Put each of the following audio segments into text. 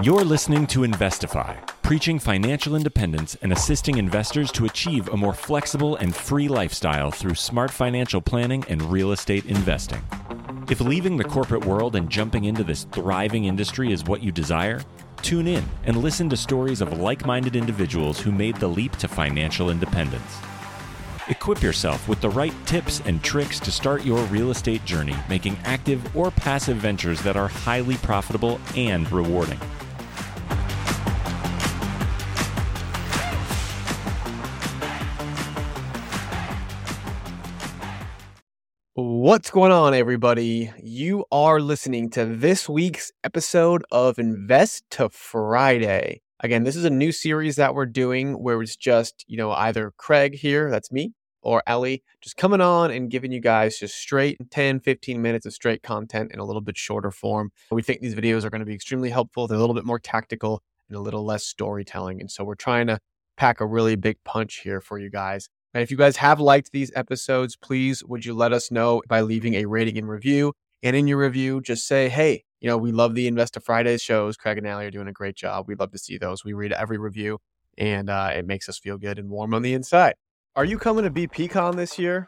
You're listening to Invest2FI, preaching financial independence and assisting investors to achieve a more flexible and free lifestyle through smart financial planning and real estate investing. If leaving the corporate world and jumping into this thriving industry is what you desire, tune in and listen to stories of like minded individuals who made the leap to financial independence. Equip yourself with the right tips and tricks to start your real estate journey, making active or passive ventures that are highly profitable and rewarding. What's going on, everybody? You are listening to this week's episode of Invest2Friday. Again, this is a new series that we're doing where it's just, you know, either Craig here, that's me, or Ellie, just coming on and giving you guys just straight 10, 15 minutes of straight content in a little bit shorter form. We think these videos are going to be extremely helpful. They're a little bit more tactical and a little less storytelling. And so we're trying to pack a really big punch here for you guys. And if you guys have liked these episodes, please would you let us know by leaving a rating and review. And in your review, just say, hey, you know, we love the Invest2Fridays shows. Craig and Allie are doing a great job. We'd love to see those. We read every review and uh, it makes us feel good and warm on the inside. Are you coming to BPCon this year?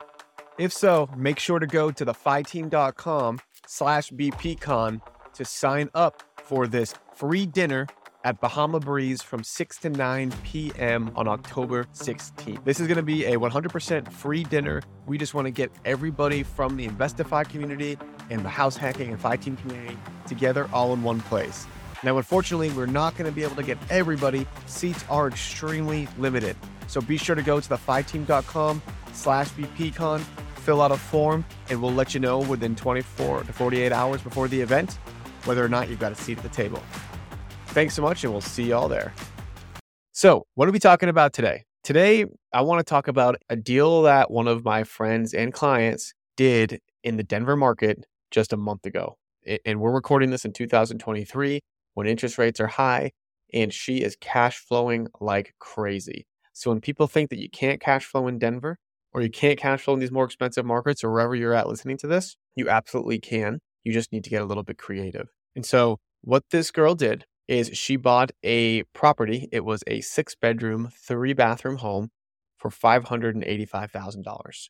If so, make sure to go to thefiteam.com slash BPCon to sign up for this free dinner at Bahama Breeze from 6 to 9 p.m. on October 16th. This is going to be a 100% free dinner. We just want to get everybody from the Invest2FI community and the house hacking and Fi Team community together all in one place. Now, unfortunately, we're not going to be able to get everybody. Seats are extremely limited. So be sure to go to thefiteam.com slash BPCon, fill out a form, and we'll let you know within 24 to 48 hours before the event whether or not you've got a seat at the table. Thanks so much, and we'll see you all there. So, what are we talking about today? Today, I want to talk about a deal that one of my friends and clients did in the Denver market just a month ago. And we're recording this in 2023 when interest rates are high and she is cash flowing like crazy. So, when people think that you can't cash flow in Denver or you can't cash flow in these more expensive markets or wherever you're at listening to this, you absolutely can. You just need to get a little bit creative. And so, what this girl did is she bought a property. It was a six bedroom, three bathroom home for $585,000.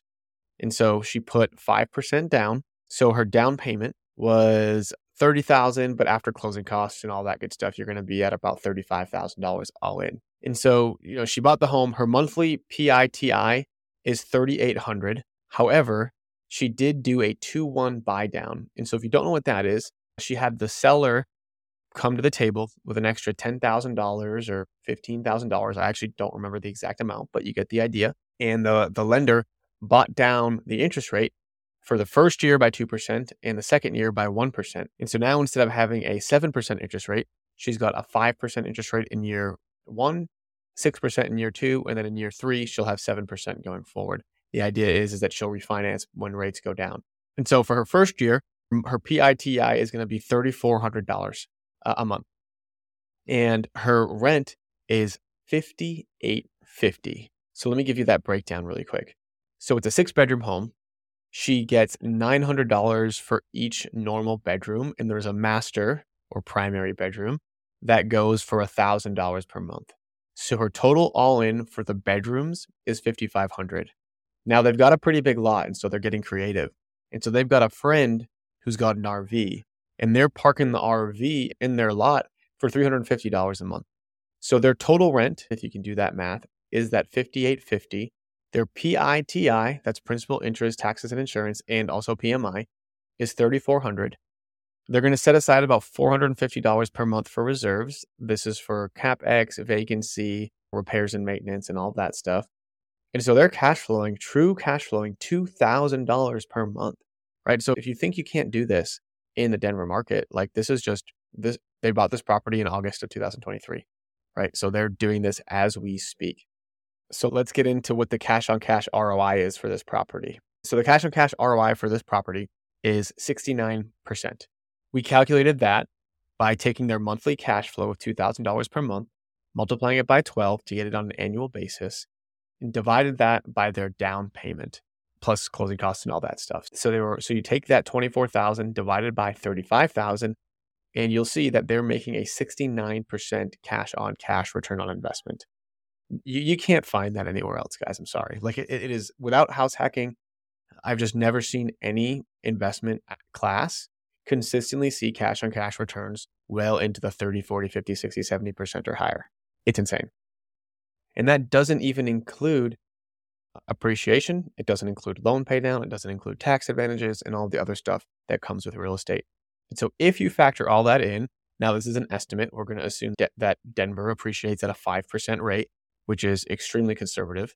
And so she put 5% down. So her down payment was 30,000, but after closing costs and all that good stuff, you're going to be at about $35,000 all in. And so, you know, she bought the home. Her monthly PITI is 3,800. However, she did do a 2-1 buy down. And so if you don't know what that is, she had the seller come to the table with an extra $10,000 or $15,000. I actually don't remember the exact amount, but you get the idea. And the, the lender bought down the interest rate for the first year by 2% and the second year by 1%. And so now instead of having a 7% interest rate, she's got a 5% interest rate in year one, 6% in year two, and then in year three, she'll have 7% going forward. The idea is, is that she'll refinance when rates go down. And so for her first year, her PITI is going to be $3,400 uh, a month. And her rent is 5850. So let me give you that breakdown really quick. So it's a six bedroom home. She gets $900 for each normal bedroom and there's a master or primary bedroom that goes for $1000 per month. So her total all in for the bedrooms is 5500. Now they've got a pretty big lot and so they're getting creative. And so they've got a friend who's got an RV and they're parking the RV in their lot for $350 a month. So their total rent, if you can do that math, is that 5850. Their PITI, that's principal, interest, taxes and insurance and also PMI, is 3400. They're going to set aside about $450 per month for reserves. This is for capex, vacancy, repairs and maintenance and all that stuff. And so they're cash flowing, true cash flowing $2,000 per month, right? So if you think you can't do this, in the Denver market. Like this is just this they bought this property in August of 2023, right? So they're doing this as we speak. So let's get into what the cash on cash ROI is for this property. So the cash on cash ROI for this property is 69%. We calculated that by taking their monthly cash flow of $2,000 per month, multiplying it by 12 to get it on an annual basis, and divided that by their down payment plus closing costs and all that stuff. So they were so you take that 24,000 divided by 35,000 and you'll see that they're making a 69% cash on cash return on investment. You, you can't find that anywhere else, guys. I'm sorry. Like it, it is without house hacking, I've just never seen any investment class consistently see cash on cash returns well into the 30, 40, 50, 60, 70% or higher. It's insane. And that doesn't even include appreciation. It doesn't include loan paydown. It doesn't include tax advantages and all the other stuff that comes with real estate. And so if you factor all that in, now this is an estimate. We're going to assume de- that Denver appreciates at a 5% rate, which is extremely conservative.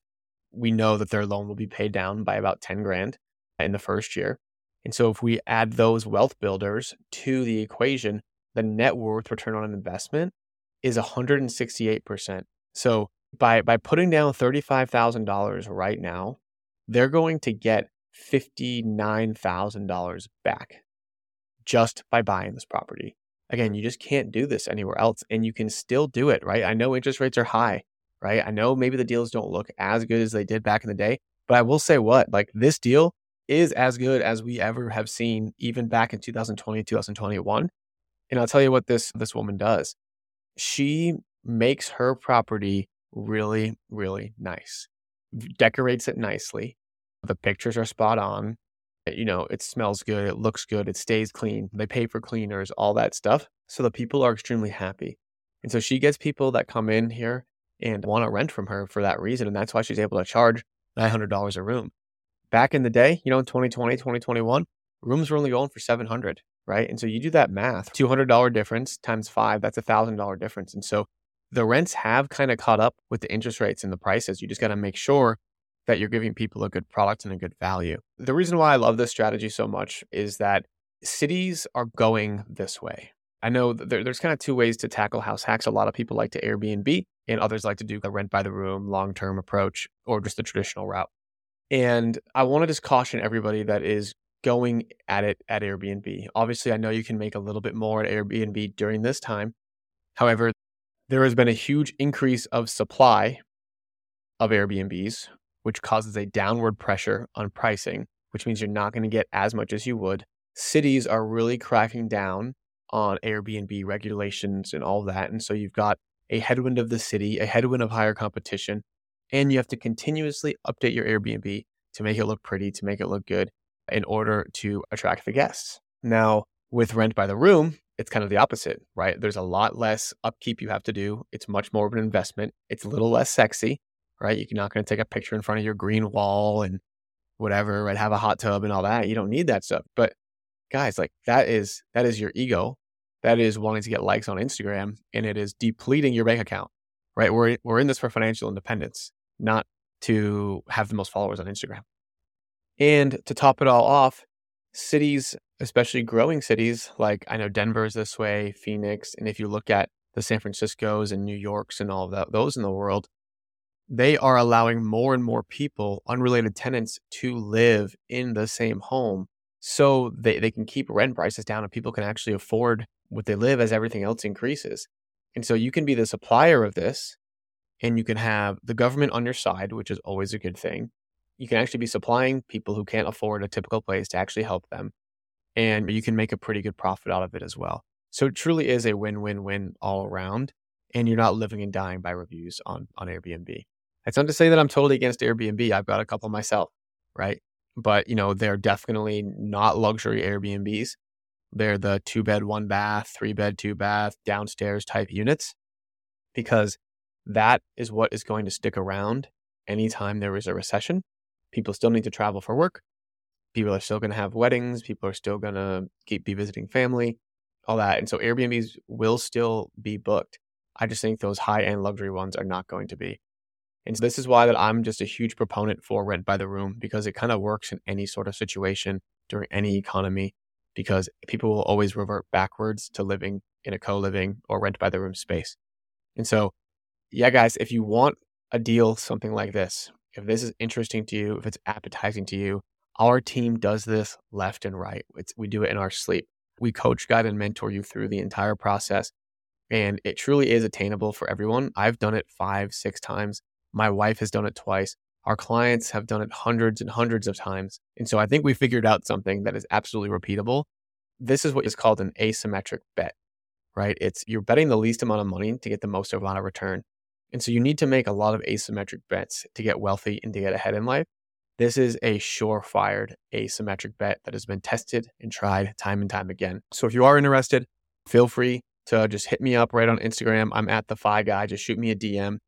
We know that their loan will be paid down by about 10 grand in the first year. And so if we add those wealth builders to the equation, the net worth return on investment is 168%. So by by putting down $35,000 right now, they're going to get $59,000 back just by buying this property. Again, mm-hmm. you just can't do this anywhere else and you can still do it, right? I know interest rates are high, right? I know maybe the deals don't look as good as they did back in the day, but I will say what, like this deal is as good as we ever have seen even back in 2020, 2021. And I'll tell you what this this woman does. She makes her property really, really nice. Decorates it nicely. The pictures are spot on. Eh, you know, it smells good, it looks good, it stays clean. They pay for cleaners, all that stuff. So the people are extremely happy. And so she gets people that come in here and want to rent from her for that reason. And that's why she's able to charge $900 a room. Back in the day, you know, in 2020, 2021, rooms were only going for 700, right? And so you do that math, $200 difference times five, that's a $1,000 difference. And so the rents have kind of caught up with the interest rates and the prices. You just got to make sure that you're giving people a good product and a good value. The reason why I love this strategy so much is that cities are going this way. I know there, there's kind of two ways to tackle house hacks. A lot of people like to Airbnb, and others like to do the rent by the room, long term approach, or just the traditional route. And I want to just caution everybody that is going at it at Airbnb. Obviously, I know you can make a little bit more at Airbnb during this time. However, there has been a huge increase of supply of Airbnbs, which causes a downward pressure on pricing, which means you're not going to get as much as you would. Cities are really cracking down on Airbnb regulations and all that. And so you've got a headwind of the city, a headwind of higher competition, and you have to continuously update your Airbnb to make it look pretty, to make it look good in order to attract the guests. Now, with rent by the room, it's kind of the opposite, right? There's a lot less upkeep you have to do. It's much more of an investment. It's a little less sexy, right? You're not going to take a picture in front of your green wall and whatever, right? Have a hot tub and all that. You don't need that stuff. But guys, like that is that is your ego. That is wanting to get likes on Instagram and it is depleting your bank account. Right? We're we're in this for financial independence, not to have the most followers on Instagram. And to top it all off, cities especially growing cities like I know Denver's this way, Phoenix, and if you look at the San Franciscos and New Yorks and all of that, those in the world, they are allowing more and more people, unrelated tenants, to live in the same home so they, they can keep rent prices down and people can actually afford what they live as everything else increases. And so you can be the supplier of this and you can have the government on your side, which is always a good thing. You can actually be supplying people who can't afford a typical place to actually help them and you can make a pretty good profit out of it as well. So it truly is a win-win-win all around, and you're not living and dying by reviews on on Airbnb. That's not to say that I'm totally against Airbnb. I've got a couple myself, right? But you know, they're definitely not luxury Airbnbs. They're the two bed, one bath, three bed, two bath, downstairs type units, because that is what is going to stick around anytime there is a recession. People still need to travel for work. People are still going to have weddings. People are still going to keep be visiting family all that. And so airbnbs will still be booked. I just think those high end luxury ones are not going to be. And so this is why that i'm just a huge proponent for rent by the room because it kind of works in any sort of situation during any economy because people will always revert backwards to living in a co-living or rent by the room space. And so yeah guys if you want a deal something like this if this is interesting to you if it's appetizing to you our team does this left and right. It's, we do it in our sleep. We coach, guide, and mentor you through the entire process. And it truly is attainable for everyone. I've done it five, six times. My wife has done it twice. Our clients have done it hundreds and hundreds of times. And so I think we figured out something that is absolutely repeatable. This is what is called an asymmetric bet. right? It's you're betting the least amount of money to get the most amount of return. And so you need to make a lot of asymmetric bets to get wealthy and to get ahead in life. This is a sure-fired asymmetric bet that has been tested and tried time and time again. So if you are interested, feel free to just hit me up right on Instagram. I'm at the Fi Guy. Just shoot me a DM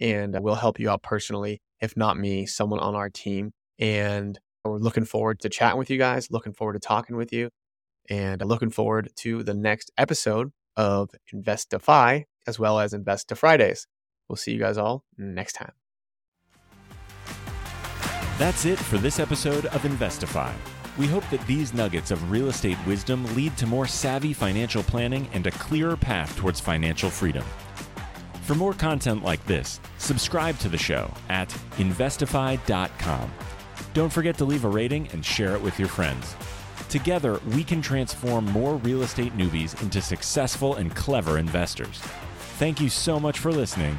and we'll help you out personally. If not me, someone on our team. And we're looking forward to chatting with you guys, looking forward to talking with you, and looking forward to the next episode of Invest2FI as well as Invest2Fridays. We'll see you guys all next time. That's it for this episode of Invest2FI. We hope that these nuggets of real estate wisdom lead to more savvy financial planning and a clearer path towards financial freedom. For more content like this, subscribe to the show at invest2fi.com. Don't forget to leave a rating and share it with your friends. Together, we can transform more real estate newbies into successful and clever investors. Thank you so much for listening.